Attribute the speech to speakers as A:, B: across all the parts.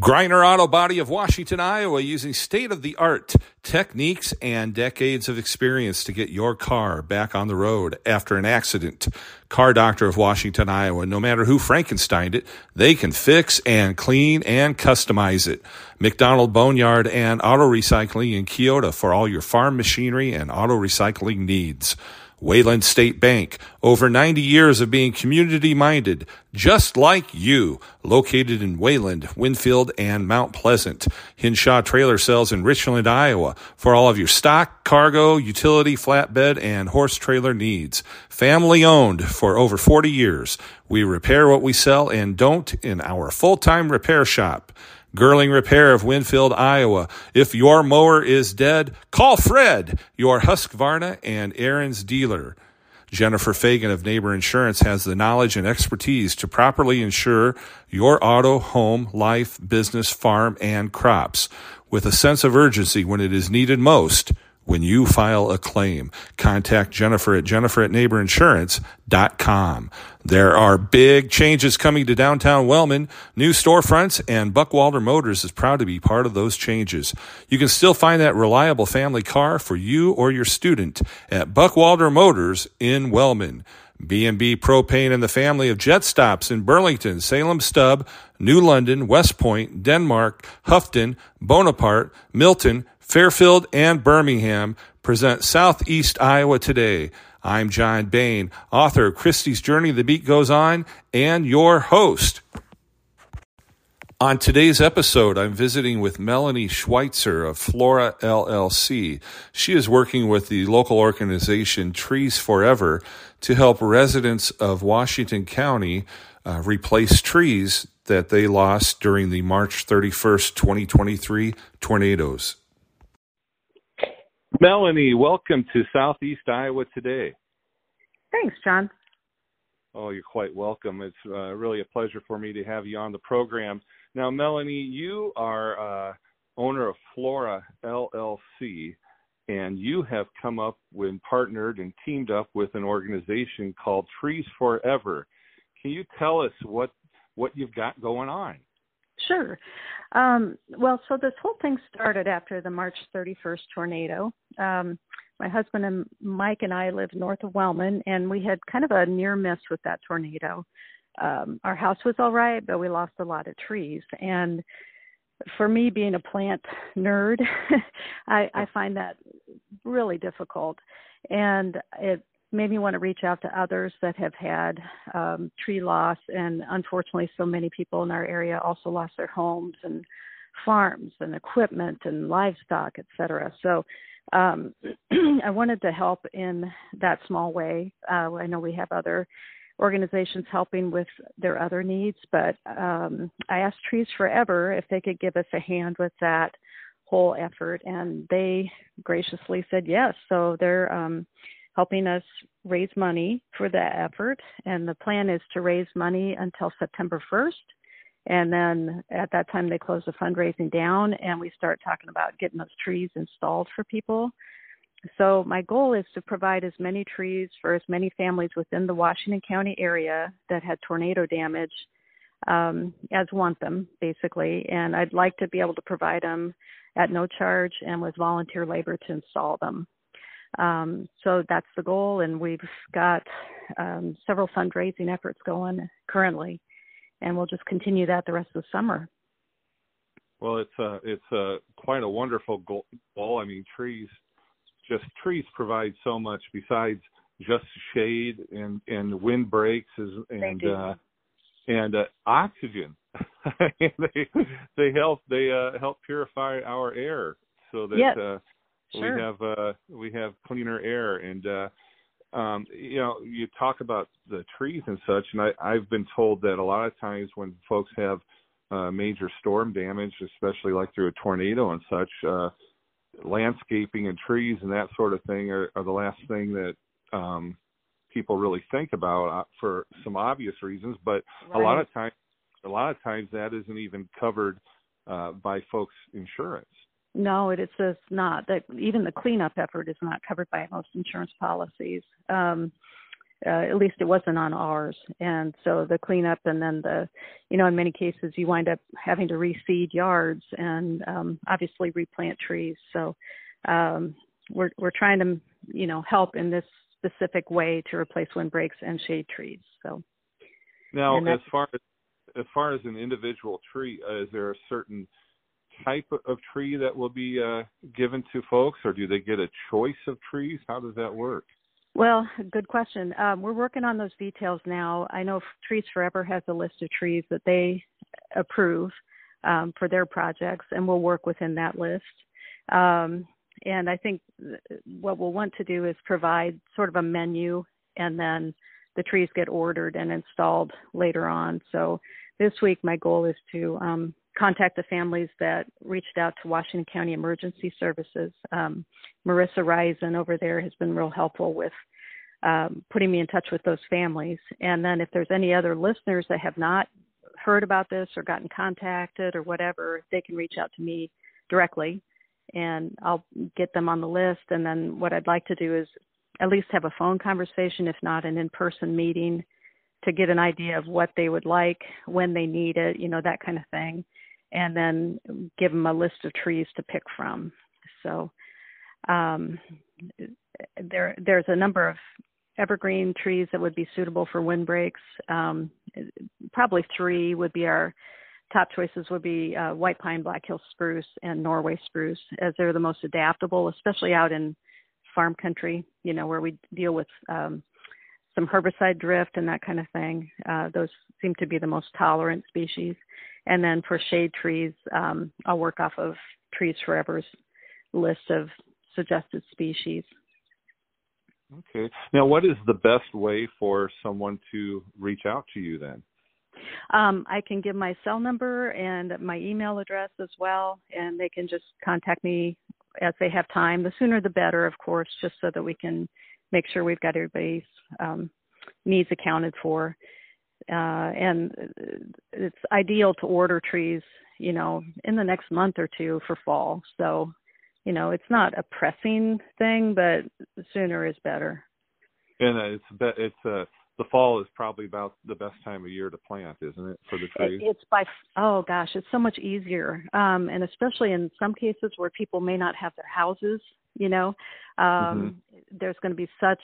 A: Griner Auto Body of Washington, Iowa, using state of the art techniques and decades of experience to get your car back on the road after an accident. Car Doctor of Washington, Iowa, no matter who Frankensteined it, they can fix and clean and customize it. McDonald Boneyard and Auto Recycling in Keota for all your farm machinery and auto recycling needs. Wayland State Bank, over 90 years of being community minded, just like you, located in Wayland, Winfield, and Mount Pleasant. Hinshaw Trailer Sales in Richland, Iowa, for all of your stock, cargo, utility, flatbed, and horse trailer needs. Family owned for over 40 years. We repair what we sell and don't in our full-time repair shop. Girling Repair of Winfield, Iowa. If your mower is dead, call Fred, your Husqvarna and Ariens dealer. Jennifer Fagan of Neighbor Insurance has the knowledge and expertise to properly insure your auto, home, life, business, farm, and crops with a sense of urgency when it is needed most when you file a claim. Contact Jennifer at jennifer at neighborinsurance.com. There are big changes coming to downtown Wellman, new storefronts, and Buckwalter Motors is proud to be part of those changes. You can still find that reliable family car for you or your student at Buckwalter Motors in Wellman. B&B Propane and the family of jet stops in Burlington, Salem Stub, New London, West Point, Denmark, Houghton, Bonaparte, Milton, Fairfield, and Birmingham present Southeast Iowa today. I'm John Bain, author of Christie's Journey, The Beat Goes On, and your host. On today's episode, I'm visiting with Melanie Schweitzer of Flora LLC. She is working with the local organization Trees Forever to help residents of Washington County uh, replace trees that they lost during the March 31st, 2023 tornadoes. Melanie, welcome to Southeast Iowa today.
B: Thanks, John.
A: Oh, you're quite welcome. It's uh, really a pleasure for me to have you on the program. Now, Melanie, you are uh, owner of Flora LLC, and you have come up with partnered and teamed up with an organization called Trees Forever. Can you tell us what what you've got going on?
B: Sure. Um, well, so this whole thing started after the March 31st tornado. Um, my husband and Mike and I live north of Wellman, and we had kind of a near miss with that tornado. Um, our house was all right, but we lost a lot of trees. And for me, being a plant nerd, I, I find that really difficult. And it made me want to reach out to others that have had um, tree loss. And unfortunately, so many people in our area also lost their homes and farms and equipment and livestock, et cetera. So um, I wanted to help in that small way. Uh, I know we have other organizations helping with their other needs, but um, I asked Trees Forever if they could give us a hand with that whole effort, and they graciously said yes. So they're um, helping us raise money for that effort. And the plan is to raise money until September 1st. And then at that time, they close the fundraising down and we start talking about getting those trees installed for people. So, my goal is to provide as many trees for as many families within the Washington County area that had tornado damage um, as want them, basically. And I'd like to be able to provide them at no charge and with volunteer labor to install them. Um, so that's the goal, and we've got um, several fundraising efforts going currently, and we'll just continue that the rest of the summer.
A: Well, it's a it's a quite a wonderful goal. I mean, trees, just trees provide so much besides just shade and and wind breaks is, and uh, and uh, oxygen. they they help they uh, help purify our air so that
B: yes.
A: uh,
B: Sure.
A: We have uh, we have cleaner air, and uh, um, you know, you talk about the trees and such, and I, I've been told that a lot of times when folks have uh, major storm damage, especially like through a tornado and such, uh, landscaping and trees and that sort of thing are, are the last thing that um, people really think about uh, for some obvious reasons. But
B: right.
A: a lot of times, a lot of times that isn't even covered uh, by folks' insurance.
B: No, it is just not. That even the cleanup effort is not covered by most insurance policies. Um, uh, at least it wasn't on ours. And so the cleanup and then the, you know, in many cases you wind up having to reseed yards and um, obviously replant trees. So um, we're we're trying to, you know, help in this specific way to replace windbreaks and shade trees. So
A: now, as far as as far as an individual tree, uh, is there a certain type of tree that will be uh, given to folks, or do they get a choice of trees? How does that work?
B: Well, good question. Um, we're working on those details now. I know Trees Forever has a list of trees that they approve um, for their projects, and we'll work within that list. Um, and I think what we'll want to do is provide sort of a menu, and then the trees get ordered and installed later on. So this week, my goal is to um, contact the families that reached out to Washington County Emergency Services. Um, Marissa Risen over there has been real helpful with um, putting me in touch with those families. And then if there's any other listeners that have not heard about this or gotten contacted or whatever, they can reach out to me directly and I'll get them on the list. And then what I'd like to do is at least have a phone conversation, if not an in person meeting, to get an idea of what they would like, when they need it, you know, that kind of thing and then give them a list of trees to pick from. So um, there there's a number of evergreen trees that would be suitable for windbreaks. Um, probably three would be our top choices would be uh, white pine, Black Hills spruce, and Norway spruce, as they're the most adaptable, especially out in farm country, you know, where we deal with um, some herbicide drift and that kind of thing. Uh, those seem to be the most tolerant species. And then for shade trees, um, I'll work off of Trees Forever's list of suggested species.
A: Okay. Now, what is the best way for someone to reach out to you then?
B: Um, I can give my cell number and my email address as well, and they can just contact me as they have time. The sooner the better, of course, just so that we can make sure we've got everybody's um, needs accounted for uh, and it's ideal to order trees, you know, in the next month or two for fall. So, you know, it's not a pressing thing, but sooner is better.
A: And uh, it's it's uh the fall is probably about the best time of year to plant, isn't it, for the trees?
B: It's by oh gosh, it's so much easier, um, and especially in some cases where people may not have their houses. You know, um, mm-hmm. There's going to be such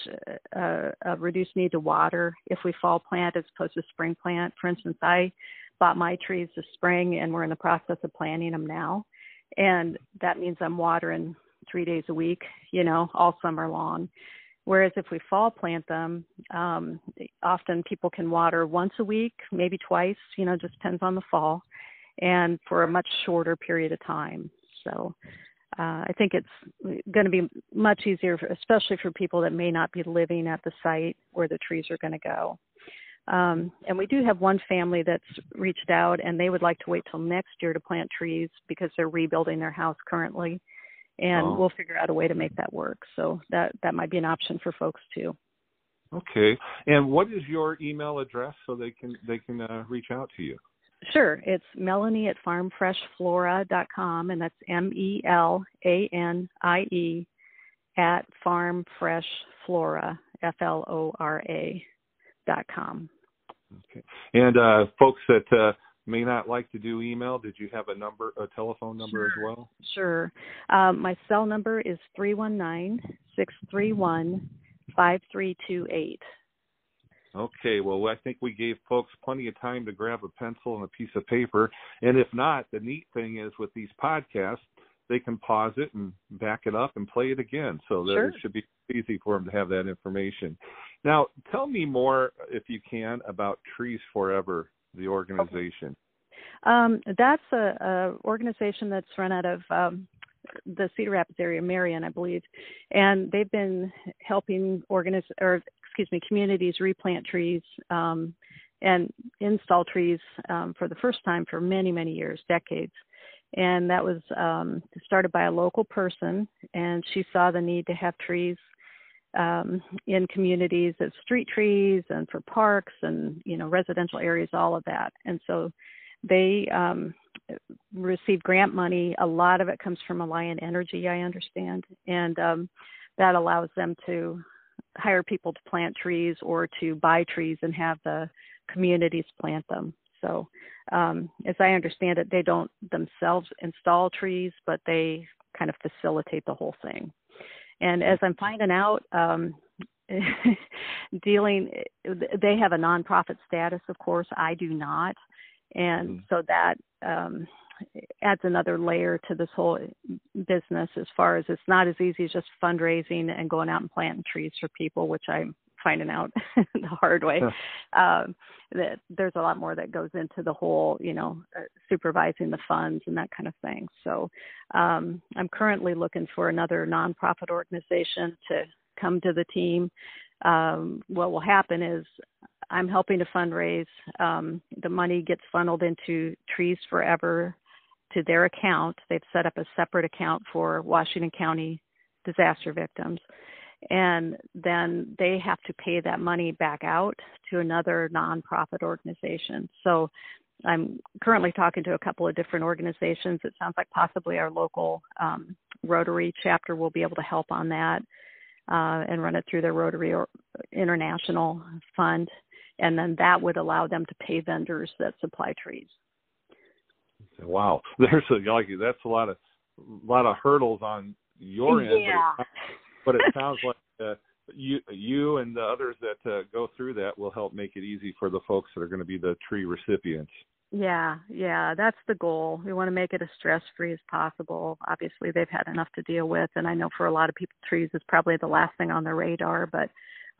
B: a, a reduced need to water if we fall plant as opposed to spring plant. For instance, I bought my trees this spring, and we're in the process of planting them now, and that means I'm watering three days a week. You know, all summer long Whereas if we fall plant them, um, often people can water once a week, maybe twice, you know, just depends on the fall, and for a much shorter period of time. So uh, I think it's going to be much easier, for, especially for people that may not be living at the site where the trees are going to go. Um, and we do have one family that's reached out and they would like to wait till next year to plant trees because they're rebuilding their house currently and oh. we'll figure out a way to make that work. So that that might be an option for folks too.
A: Okay. And what is your email address so they can they can uh, reach out to you?
B: Sure. It's Melanie at farmfreshflora.com, and that's M E L A N I E at farmfreshflora F L O R A dot com.
A: Okay. And uh, folks that uh, may not like to do email, did you have a number, a telephone number
B: sure.
A: as well?
B: Sure. Um, my cell number is three one nine six three one five three two eight.
A: Okay, well, I think we gave folks plenty of time to grab a pencil and a piece of paper. And if not, the neat thing is with these podcasts, they can pause it and back it up and play it again. So that
B: sure.
A: it should be easy for them to have that information. Now, tell me more, if you can, about Trees Forever the organization? Okay.
B: Um, that's a, a, organization that's run out of um, the Cedar Rapids area, Marion, I believe, and they've been helping organize or excuse me communities replant trees um, and install trees um, for the first time for many many years, decades. And that was um, started by a local person, and she saw the need to have trees um, in communities as street trees and for parks and you know residential areas, all of that. And so they um, receive grant money. A lot of it comes from Alliant Energy, I understand, and um, that allows them to hire people to plant trees or to buy trees and have the communities plant them. So, um, as I understand it, they don't themselves install trees, but they kind of facilitate the whole thing. And as I'm finding out, um, dealing, they have a nonprofit status, of course. I do not, and mm-hmm. so that um, adds another layer to this whole business. As far as it's not as easy as just fundraising and going out and planting trees for people, which I'm finding out the hard way. Um, that there's a lot more that goes into the whole, you know, uh, supervising the funds and that kind of thing. So um, I'm currently looking for another nonprofit organization to come to the team. Um, what will happen is I'm helping to fundraise. Um, the money gets funneled into Trees Forever to their account. They've set up a separate account for Washington County disaster victims and then they have to pay that money back out to another nonprofit organization. So I'm currently talking to a couple of different organizations. It sounds like possibly our local um, Rotary chapter will be able to help on that uh, and run it through their Rotary International Fund, and then that would allow them to pay vendors that supply trees.
A: Wow, there's a like that's a lot of a lot of hurdles on your end.
B: Yeah
A: but it sounds like uh, you you and the others that uh, go through that will help make it easy for the folks that are going to be the tree recipients.
B: Yeah, yeah, that's the goal. We want to make it as stress free as possible. Obviously, they've had enough to deal with, and I know for a lot of people, trees is probably the last thing on their radar. But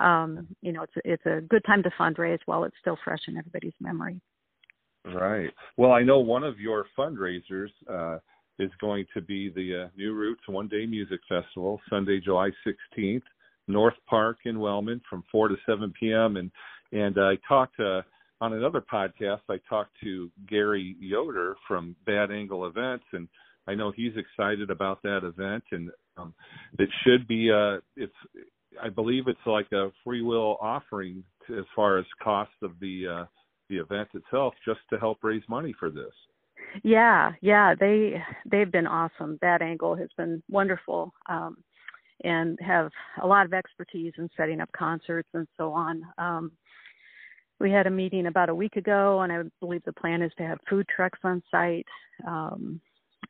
B: um, you know, it's it's a good time to fundraise while it's still fresh in everybody's memory.
A: Right. Well, I know one of your fundraisers. Uh, is going to be the uh, New Roots One Day Music Festival, Sunday, July 16th, North Park in Wellman from 4 to 7 p.m. And and I talked uh, on another podcast. I talked to Gary Yoder from Bad Angle Events, and I know he's excited about that event. And um, it should be uh, it's I believe it's like a free will offering to, as far as cost of the uh, the event itself, just to help raise money for this.
B: Yeah, yeah, they they've been awesome. Bad Angle has been wonderful, um, and have a lot of expertise in setting up concerts and so on. Um, we had a meeting about a week ago, and I believe the plan is to have food trucks on site. Um,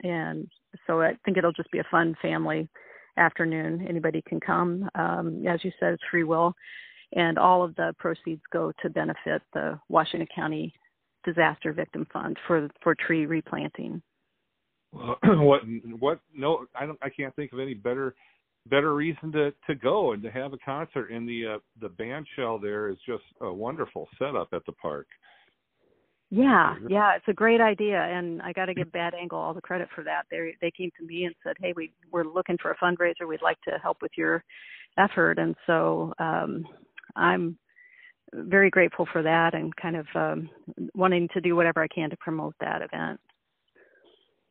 B: and so I think it'll just be a fun family afternoon. Anybody can come. Um, as you said, it's free will, and all of the proceeds go to benefit the Washington County disaster victim fund for for tree replanting.
A: Well, what what no I don't I can't think of any better better reason to to go and to have a concert in the uh, the band shell there is just a wonderful setup at the park.
B: Yeah, yeah, it's a great idea, and I got to give Bad Angle all the credit for that. They they came to me and said, "Hey, we we're looking for a fundraiser. We'd like to help with your effort." And so um, I'm very grateful for that and kind of um, wanting to do whatever I can to promote that event.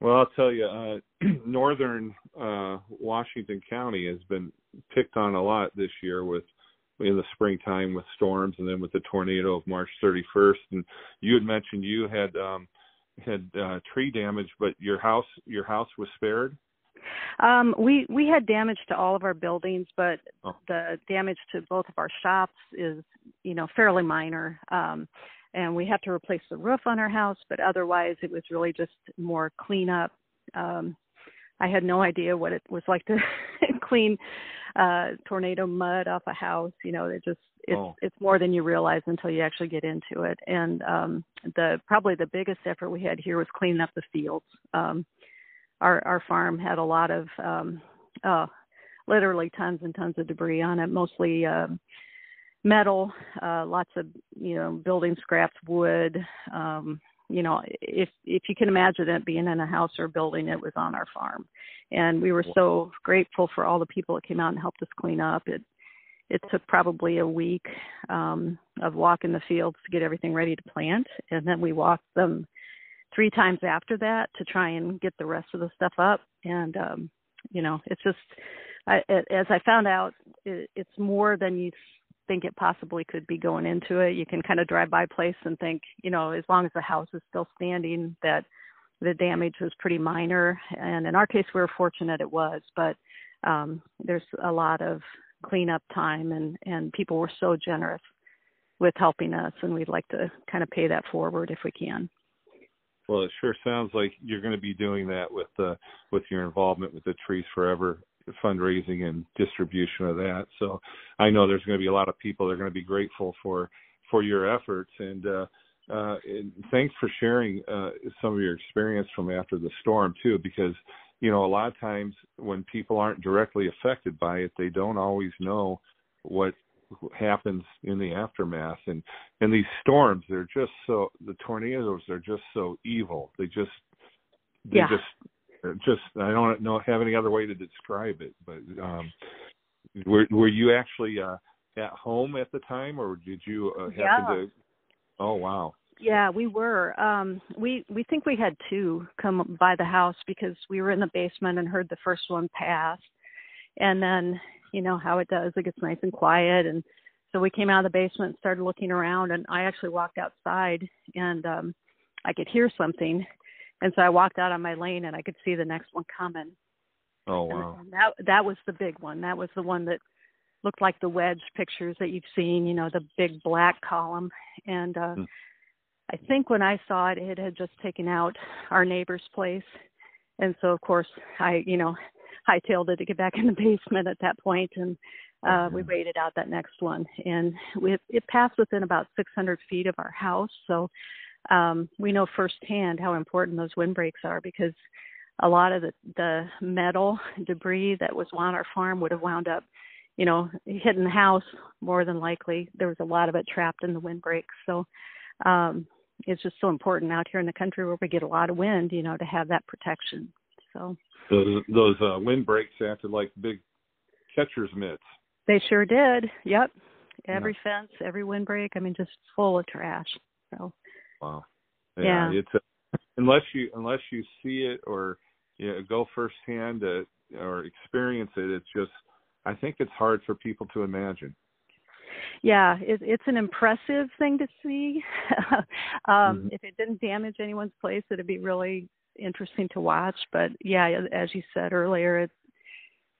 A: Well, I'll tell you, uh, northern uh, Washington County has been picked on a lot this year with in the springtime with storms and then with the tornado of March 31st. And you had mentioned you had um, had uh, tree damage, but your house your house was spared.
B: Um, we we had damage to all of our buildings, but oh. the damage to both of our shops is, you know, fairly minor. Um, and we had to replace the roof on our house, but otherwise it was really just more cleanup. Um, I had no idea what it was like to clean uh tornado mud off a house. You know, it just it's oh. it's more than you realize until you actually get into it. And um the probably the biggest effort we had here was cleaning up the fields. Um our our farm had a lot of um uh literally tons and tons of debris on it mostly um metal uh lots of you know building scraps wood um you know if if you can imagine it being in a house or a building it was on our farm. And we were so grateful for all the people that came out and helped us clean up. It it took probably a week um of walking the fields to get everything ready to plant and then we walked them three times after that to try and get the rest of the stuff up. And um you know it's just I, as i found out it, it's more than you think it possibly could be going into it. You can kind of drive by place and think you know as long as the house is still standing that the damage was pretty minor. And in our case we were fortunate it was but um there's a lot of cleanup time, and and people were so generous with helping us, and we'd like to kind of pay that forward if we can.
A: Well, it sure sounds like you're going to be doing that with uh, with your involvement with the Trees Forever fundraising and distribution of that. So I know there's going to be a lot of people that are going to be grateful for for your efforts and. Uh, uh, and thanks for sharing uh, some of your experience from after the storm too, because you know a lot of times when people aren't directly affected by it, they don't always know what happens in the aftermath. And and these storms they're just so the tornadoes are just so evil. They just they
B: yeah.
A: just just i don't know have any other way to describe it but um were were you actually uh at home at the time or did you uh, happen
B: yeah.
A: to oh wow.
B: Yeah we were. Um we we think we had two come by the house because we were in the basement and heard the first one pass. And then you know how it does. It gets nice and quiet and so we came out of the basement and started looking around and I actually walked outside and um I could hear something. And so I walked out on my lane and I could see the next one coming.
A: Oh wow.
B: And that that was the big one. That was the one that looked like the wedge pictures that you've seen, you know, the big black column. And uh mm. I think when I saw it it had just taken out our neighbor's place. And so of course I, you know, hightailed it to get back in the basement at that point, and uh, mm-hmm. we waited out that next one. And we, it passed within about 600 feet of our house, so um, we know firsthand how important those windbreaks are because a lot of the, the metal debris that was on our farm would have wound up, you know, hitting the house more than likely. There was a lot of it trapped in the windbreaks, so um, it's just so important out here in the country where we get a lot of wind, you know, to have that protection. So
A: those those uh, windbreaks acted like big catcher's mitts.
B: They sure did. Yep. Every yeah. fence, every windbreak. I mean, just full of trash. So.
A: Wow. Yeah. yeah. It's a, unless you unless you see it or you know, go firsthand uh, or experience it, it's just I think it's hard for people to imagine.
B: Yeah, it, it's an impressive thing to see. um, mm-hmm. If it didn't damage anyone's place, it'd be really interesting to watch. But yeah, as you said earlier, it's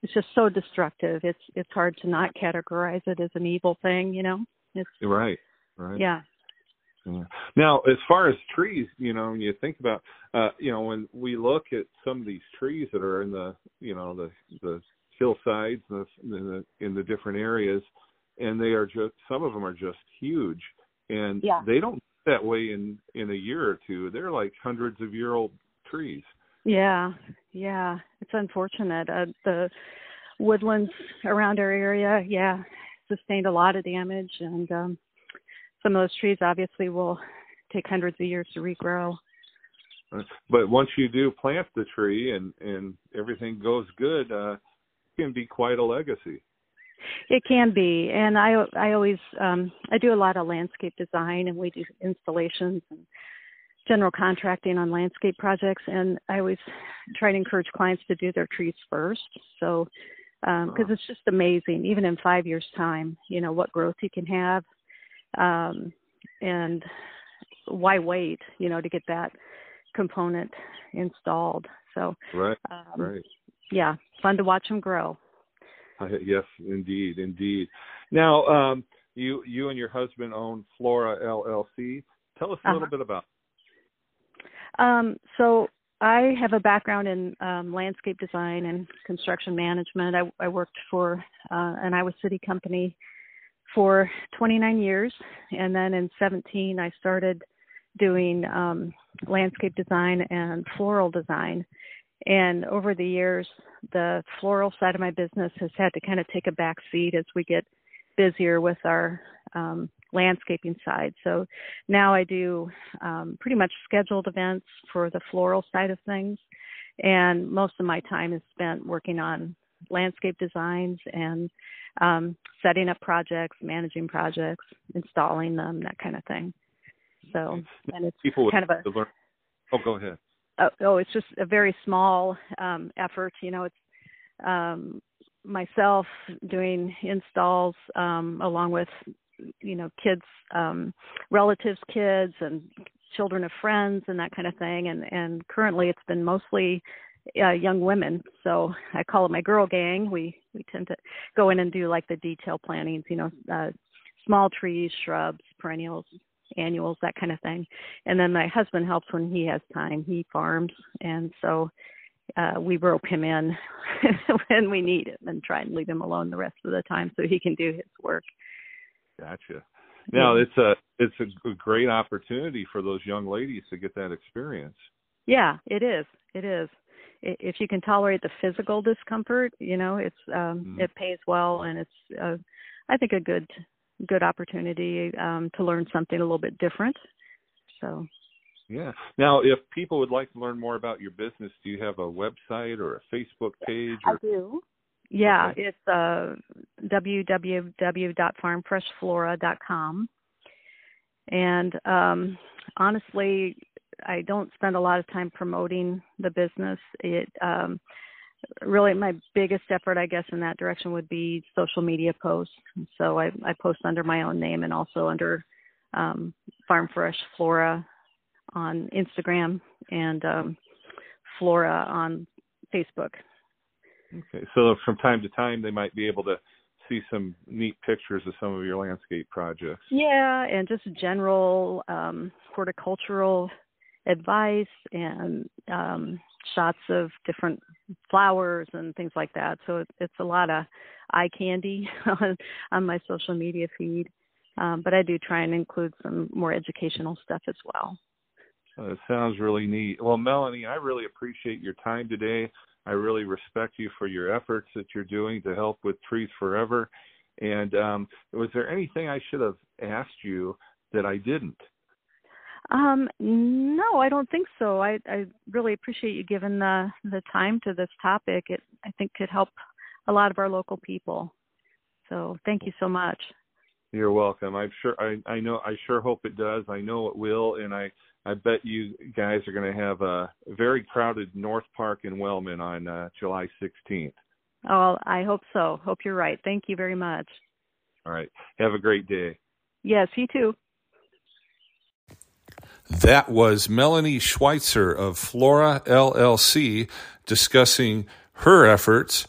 B: it's just so destructive. It's it's hard to not categorize it as an evil thing. You know, it's
A: right, right.
B: Yeah.
A: Yeah. Now, as far as trees, you know, when you think about, uh, you know, when we look at some of these trees that are in the, you know, the the hillsides, the, in the in the different areas, and they are just some of them are just huge, and
B: yeah.
A: they don't that way in in a year or two. They're like hundreds of year old trees.
B: Yeah, yeah, it's unfortunate. Uh, the woodlands around our area, yeah, sustained a lot of damage, and um, some of those trees obviously will take hundreds of years to regrow.
A: But once you do plant the tree and and everything goes good, uh, it can be quite a legacy.
B: It can be, and I I always um, I do a lot of landscape design, and we do installations and general contracting on landscape projects, and I always try to encourage clients to do their trees first. So, because um, it's just amazing, even in five years' time, you know what growth you can have, um, and why wait, you know, to get that component installed. So,
A: right, um, right,
B: yeah, fun to watch them grow.
A: Uh, yes, indeed, indeed. Now, um, you you and your husband own Flora LLC. Tell us a little uh-huh. bit about
B: um, so I have a background in um, landscape design and construction management. I, I worked for uh, an Iowa City company for 29 years, and then in 17 I started doing um, landscape design and floral design. And over the years, the floral side of my business has had to kind of take a back seat as we get busier with our um, landscaping side. So now I do um, pretty much scheduled events for the floral side of things, and most of my time is spent working on landscape designs and um, setting up projects, managing projects, installing them, that kind of thing. So, and it's
A: People
B: kind of a.
A: Learn. Oh, go ahead.
B: Oh, oh, it's just a very small um, effort. You know, it's um, myself doing installs um, along with you know kids um relatives kids and children of friends and that kind of thing and and currently it's been mostly uh, young women. So I call it my girl gang. We we tend to go in and do like the detail plantings, you know, uh, small trees, shrubs, perennials, annuals, that kind of thing. And then my husband helps when he has time. He farms, and so uh, we rope him in when we need him and try and leave him alone the rest of the time so he can do his work.
C: Gotcha. Now it's a it's a great opportunity for those young ladies to get that experience.
B: Yeah, it is. It is. If you can tolerate the physical discomfort, you know, it's um mm. it pays well and it's uh, I think a good good opportunity um to learn something a little bit different. So
C: yeah. Now, if people would like to learn more about your business, do you have a website or a Facebook page? Or...
B: I do. Yeah, okay. it's uh, www.farmfreshflora.com. And um, honestly, I don't spend a lot of time promoting the business. It um, really my biggest effort, I guess, in that direction would be social media posts. So I, I post under my own name and also under um, Farm Fresh Flora on Instagram and um, Flora on Facebook.
C: Okay, so from time to time they might be able to see some neat pictures of some of your landscape projects.
B: Yeah, and just general um, horticultural advice and um, shots of different flowers and things like that. So it, it's a lot of eye candy on, on my social media feed. Um, but I do try and include some more educational stuff as well.
C: Uh, it sounds really neat. Well, Melanie, I really appreciate your time today. I really respect you for your efforts that you're doing to help with Trees Forever. And um, was there anything I should have asked you that I didn't?
B: Um, no, I don't think so. I, I really appreciate you giving the the time to this topic. It I think could help a lot of our local people. So thank you so much.
C: You're welcome. I'm sure I, I know I sure hope it does. I know it will and I I bet you guys are going to have a very crowded North Park in Wellman on uh, July 16th.
B: Oh, I hope so. Hope you're right. Thank you very much.
C: All right. Have a great day.
B: Yes, you too.
A: That was Melanie Schweitzer of Flora LLC discussing her efforts,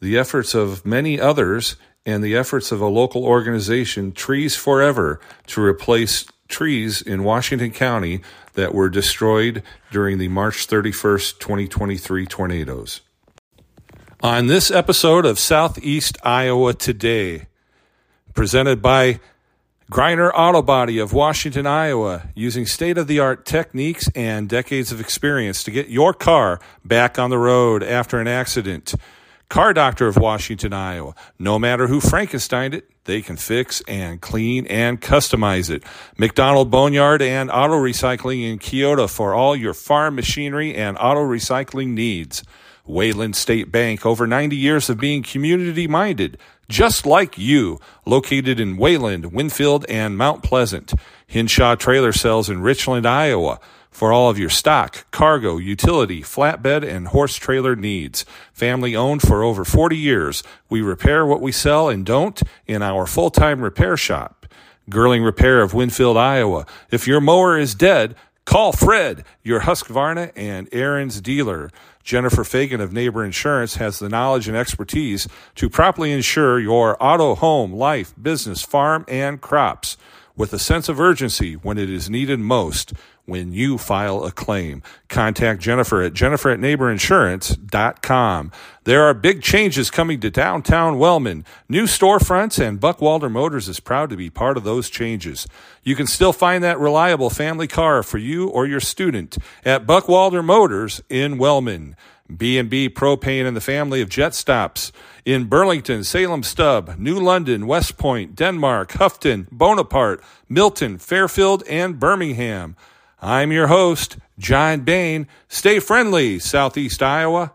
A: the efforts of many others, and the efforts of a local organization, Trees Forever, to replace trees in Washington County that were destroyed during the March 31st, 2023 tornadoes. On this episode of Southeast Iowa Today, presented by Greiner Auto Body of Washington, Iowa, using state of the art techniques and decades of experience to get your car back on the road after an accident. Car Doctor of Washington, Iowa. No matter who Frankensteined it, they can fix and clean and customize it. McDonald Boneyard and Auto Recycling in Keota for all your farm machinery and auto recycling needs. Wayland State Bank, over 90 years of being community minded, just like you, located in Wayland, Winfield, and Mount Pleasant. Hinshaw Trailer Sales in Richland, Iowa for all of your stock, cargo, utility, flatbed, and horse trailer needs. Family owned for over 40 years. We repair what we sell and don't in our full-time repair shop. Girling Repair of Winfield, Iowa. If your mower is dead, call Fred, your Husqvarna and Ariens dealer. Jennifer Fagan of Neighbor Insurance has the knowledge and expertise to properly insure your auto, home, life, business, farm, and crops with a sense of urgency when it is needed most when you file a claim. Contact Jennifer at jennifer at neighborinsurance.com. There are big changes coming to downtown Wellman. New storefronts and Buckwalter Motors is proud to be part of those changes. You can still find that reliable family car for you or your student at Buckwalter Motors in Wellman. B&B Propane and the family of jet stops in Burlington, Salem Stub, New London, West Point, Denmark, Houghton, Bonaparte, Milton, Fairfield, and Birmingham. I'm your host, John Bain. Stay friendly, Southeast Iowa.